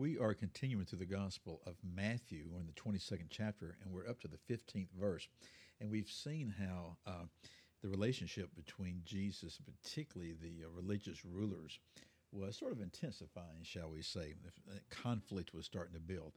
We are continuing through the Gospel of Matthew. We're in the 22nd chapter, and we're up to the 15th verse. And we've seen how uh, the relationship between Jesus, particularly the uh, religious rulers, was sort of intensifying, shall we say. The conflict was starting to build.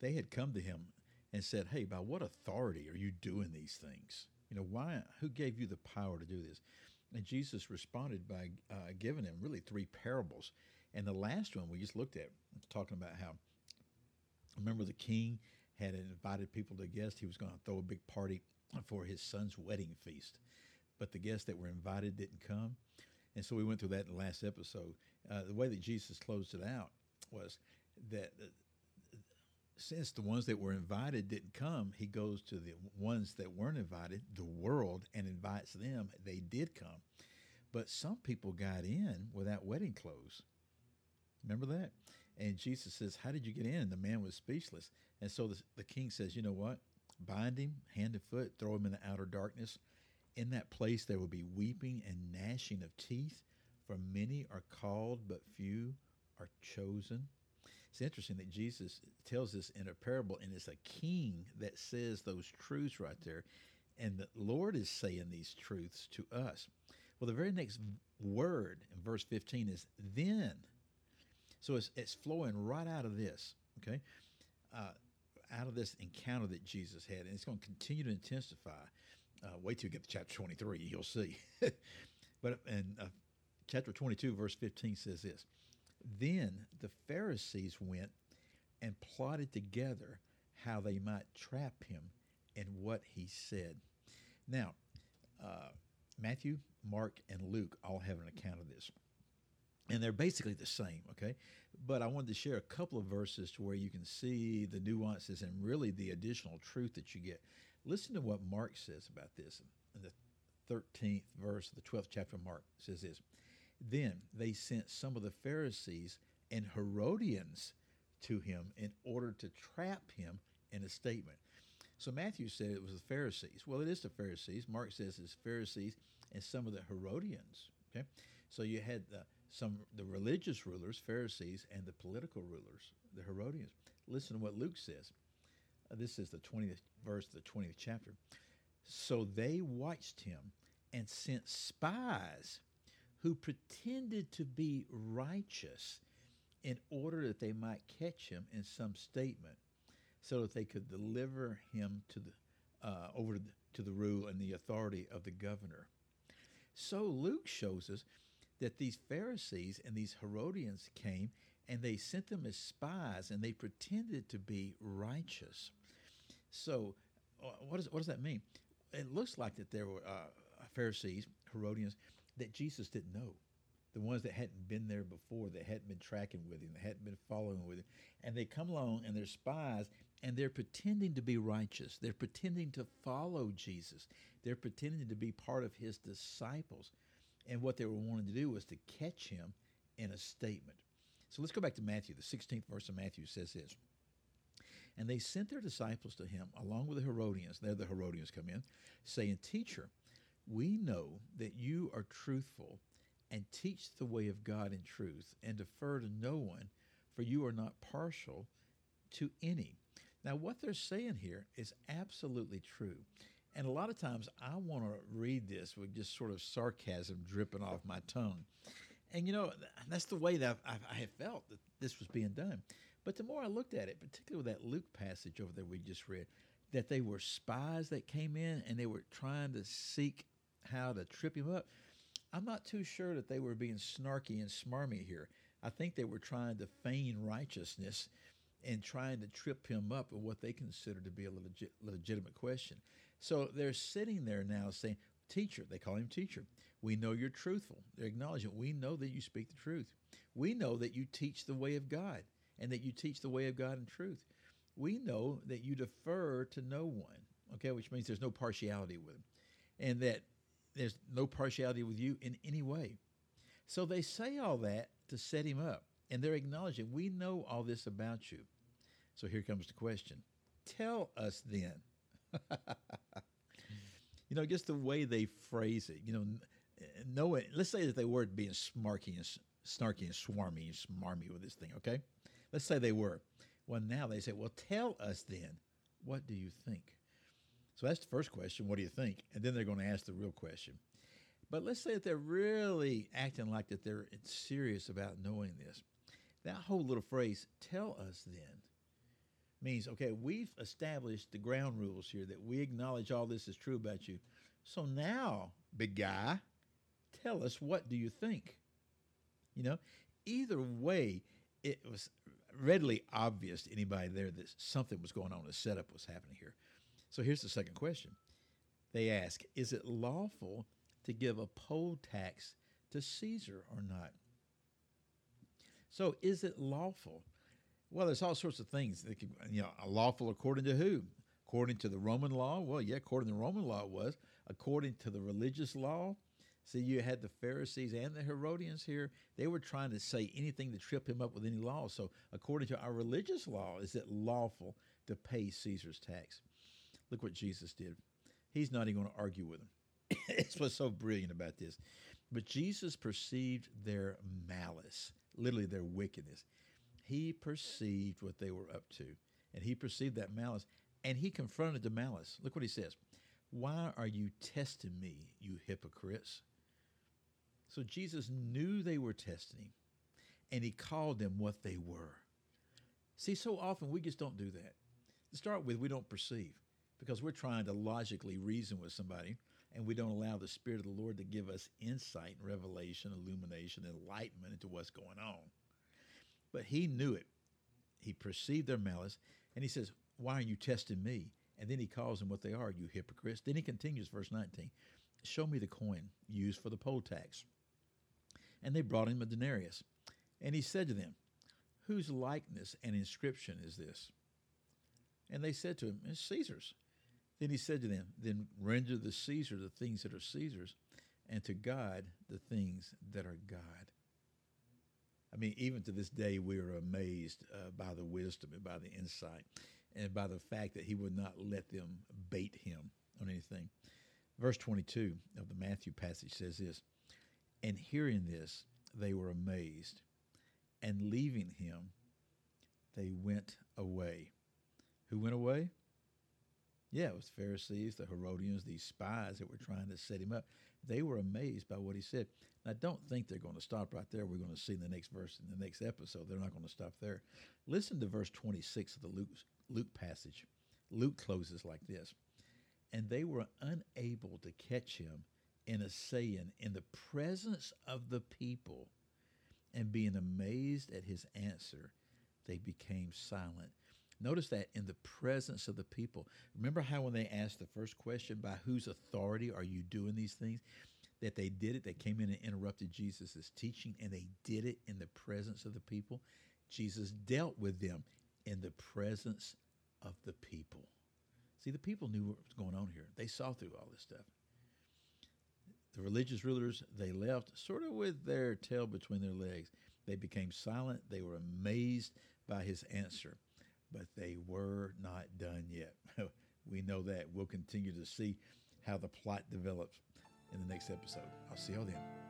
They had come to him and said, Hey, by what authority are you doing these things? You know, why? Who gave you the power to do this? And Jesus responded by uh, giving him really three parables and the last one we just looked at, talking about how, remember the king had invited people to guest. He was going to throw a big party for his son's wedding feast, but the guests that were invited didn't come. And so we went through that in the last episode. Uh, the way that Jesus closed it out was that uh, since the ones that were invited didn't come, he goes to the ones that weren't invited, the world, and invites them. They did come. But some people got in without wedding clothes. Remember that? And Jesus says, How did you get in? And the man was speechless. And so the, the king says, You know what? Bind him hand and foot, throw him in the outer darkness. In that place there will be weeping and gnashing of teeth, for many are called, but few are chosen. It's interesting that Jesus tells this in a parable, and it's a king that says those truths right there. And the Lord is saying these truths to us. Well, the very next word in verse 15 is then so it's, it's flowing right out of this, okay? Uh, out of this encounter that Jesus had. And it's going to continue to intensify. Uh, wait till you get to chapter 23, you'll see. but in uh, chapter 22, verse 15 says this Then the Pharisees went and plotted together how they might trap him in what he said. Now, uh, Matthew, Mark, and Luke all have an account of this and they're basically the same, okay? But I wanted to share a couple of verses to where you can see the nuances and really the additional truth that you get. Listen to what Mark says about this in the 13th verse of the 12th chapter of Mark says this. Then they sent some of the Pharisees and Herodians to him in order to trap him in a statement. So Matthew said it was the Pharisees. Well, it is the Pharisees. Mark says it's Pharisees and some of the Herodians. Okay, so you had the some the religious rulers, Pharisees, and the political rulers, the Herodians. Listen to what Luke says. Uh, this is the 20th verse of the 20th chapter. So they watched him and sent spies who pretended to be righteous in order that they might catch him in some statement so that they could deliver him to the uh, over to the, to the rule and the authority of the governor. So Luke shows us that these Pharisees and these Herodians came and they sent them as spies and they pretended to be righteous. So, uh, what, is, what does that mean? It looks like that there were uh, Pharisees, Herodians, that Jesus didn't know. The ones that hadn't been there before, that hadn't been tracking with him, that hadn't been following with him. And they come along and they're spies and they're pretending to be righteous. They're pretending to follow Jesus. They're pretending to be part of his disciples. And what they were wanting to do was to catch him in a statement. So let's go back to Matthew. The 16th verse of Matthew says this. And they sent their disciples to him along with the Herodians. There the Herodians come in, saying, Teacher, we know that you are truthful and teach the way of God in truth and defer to no one, for you are not partial to any. Now, what they're saying here is absolutely true. And a lot of times I want to read this with just sort of sarcasm dripping off my tongue. And you know, that's the way that I've, I have felt that this was being done. But the more I looked at it, particularly with that Luke passage over there we just read, that they were spies that came in and they were trying to seek how to trip him up. I'm not too sure that they were being snarky and smarmy here. I think they were trying to feign righteousness and trying to trip him up with what they considered to be a legit, legitimate question. So they're sitting there now saying, Teacher, they call him teacher. We know you're truthful. They're acknowledging, we know that you speak the truth. We know that you teach the way of God and that you teach the way of God in truth. we know that you defer to no one, okay, which means there's no partiality with him, and that there's no partiality with you in any way. So they say all that to set him up, and they're acknowledging, we know all this about you. So here comes the question Tell us then. you know, just the way they phrase it, you know, knowing, let's say that they were being smarky and snarky and swarmy and smarmy with this thing, okay? Let's say they were. Well, now they say, well, tell us then, what do you think? So that's the first question, what do you think? And then they're going to ask the real question. But let's say that they're really acting like that they're serious about knowing this. That whole little phrase, tell us then, means, okay, we've established the ground rules here that we acknowledge all this is true about you. So now, big guy, tell us what do you think? You know, either way, it was readily obvious to anybody there that something was going on, a setup was happening here. So here's the second question. They ask, is it lawful to give a poll tax to Caesar or not? So is it lawful? Well, there's all sorts of things. That can, you know, lawful according to who? According to the Roman law? Well, yeah, according to the Roman law it was. According to the religious law, See, you had the Pharisees and the Herodians here. They were trying to say anything to trip him up with any law. So, according to our religious law, is it lawful to pay Caesar's tax? Look what Jesus did. He's not even going to argue with them. it's what's so brilliant about this. But Jesus perceived their malice, literally their wickedness. He perceived what they were up to, and he perceived that malice, and he confronted the malice. Look what he says. Why are you testing me, you hypocrites? So Jesus knew they were testing him, and he called them what they were. See, so often we just don't do that. To start with, we don't perceive because we're trying to logically reason with somebody, and we don't allow the Spirit of the Lord to give us insight, revelation, illumination, enlightenment into what's going on. But he knew it. He perceived their malice, and he says, Why are you testing me? And then he calls them what they are, you hypocrites. Then he continues, verse 19, Show me the coin used for the poll tax. And they brought him a denarius. And he said to them, Whose likeness and inscription is this? And they said to him, It's Caesar's. Then he said to them, Then render to Caesar the things that are Caesar's, and to God the things that are God. I mean, even to this day, we are amazed uh, by the wisdom and by the insight and by the fact that he would not let them bait him on anything. Verse 22 of the Matthew passage says this and hearing this, they were amazed. And leaving him, they went away. Who went away? Yeah, it was Pharisees, the Herodians, these spies that were trying to set him up. They were amazed by what he said. Now, don't think they're going to stop right there. We're going to see in the next verse in the next episode. They're not going to stop there. Listen to verse 26 of the Luke, Luke passage. Luke closes like this And they were unable to catch him in a saying in the presence of the people, and being amazed at his answer, they became silent. Notice that in the presence of the people. Remember how when they asked the first question, by whose authority are you doing these things? That they did it, they came in and interrupted Jesus' teaching, and they did it in the presence of the people. Jesus dealt with them in the presence of the people. See, the people knew what was going on here. They saw through all this stuff. The religious rulers, they left sort of with their tail between their legs. They became silent. They were amazed by his answer, but they were not done yet. we know that. We'll continue to see how the plot develops in the next episode. I'll see y'all then.